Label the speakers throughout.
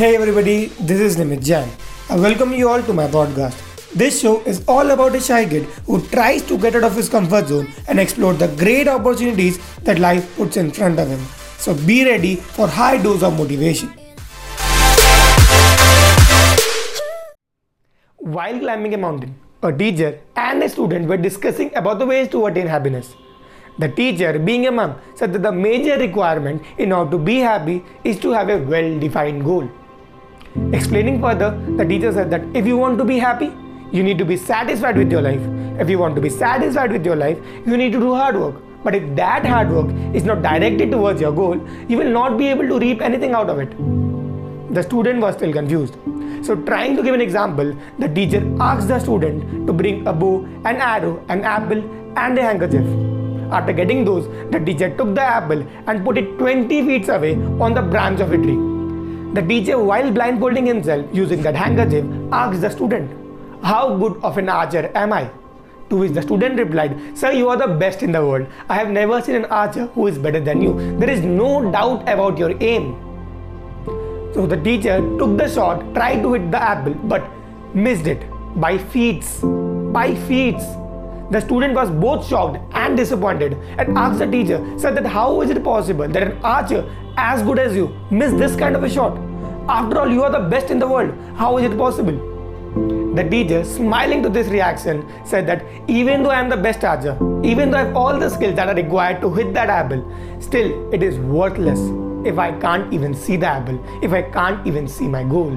Speaker 1: Hey everybody, this is Nimit Jain. I welcome you all to my podcast. This show is all about a shy kid who tries to get out of his comfort zone and explore the great opportunities that life puts in front of him. So be ready for high dose of motivation. While climbing a mountain, a teacher and a student were discussing about the ways to attain happiness. The teacher, being a monk, said that the major requirement in order to be happy is to have a well defined goal. Explaining further, the teacher said that if you want to be happy, you need to be satisfied with your life. If you want to be satisfied with your life, you need to do hard work. But if that hard work is not directed towards your goal, you will not be able to reap anything out of it. The student was still confused. So, trying to give an example, the teacher asked the student to bring a bow, an arrow, an apple, and a handkerchief. After getting those, the teacher took the apple and put it 20 feet away on the branch of a tree. The teacher, while blindfolding himself using that handkerchief, asked the student, How good of an archer am I? To which the student replied, Sir, you are the best in the world. I have never seen an archer who is better than you. There is no doubt about your aim. So the teacher took the shot, tried to hit the apple, but missed it by feet. By feet. The student was both shocked and disappointed and asked the teacher, said that how is it possible that an archer as good as you missed this kind of a shot? After all, you are the best in the world. How is it possible? The teacher, smiling to this reaction, said that even though I am the best archer, even though I have all the skills that are required to hit that apple, still it is worthless if I can't even see the apple, if I can't even see my goal.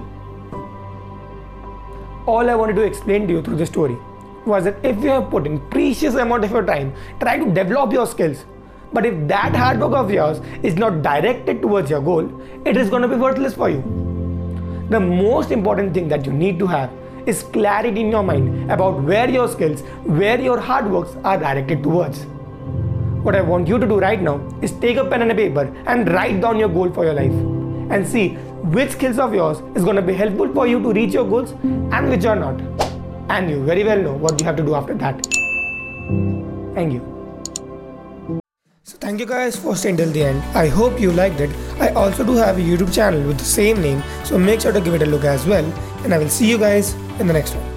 Speaker 1: All I wanted to explain to you through the story was that if you have put in precious amount of your time try to develop your skills but if that hard work of yours is not directed towards your goal it is going to be worthless for you the most important thing that you need to have is clarity in your mind about where your skills where your hard works are directed towards what i want you to do right now is take a pen and a paper and write down your goal for your life and see which skills of yours is going to be helpful for you to reach your goals and which are not and you very well know what you have to do after that. Thank you. So thank you guys for staying till the end. I hope you liked it. I also do have a YouTube channel with the same name, so make sure to give it a look as well. And I will see you guys in the next one.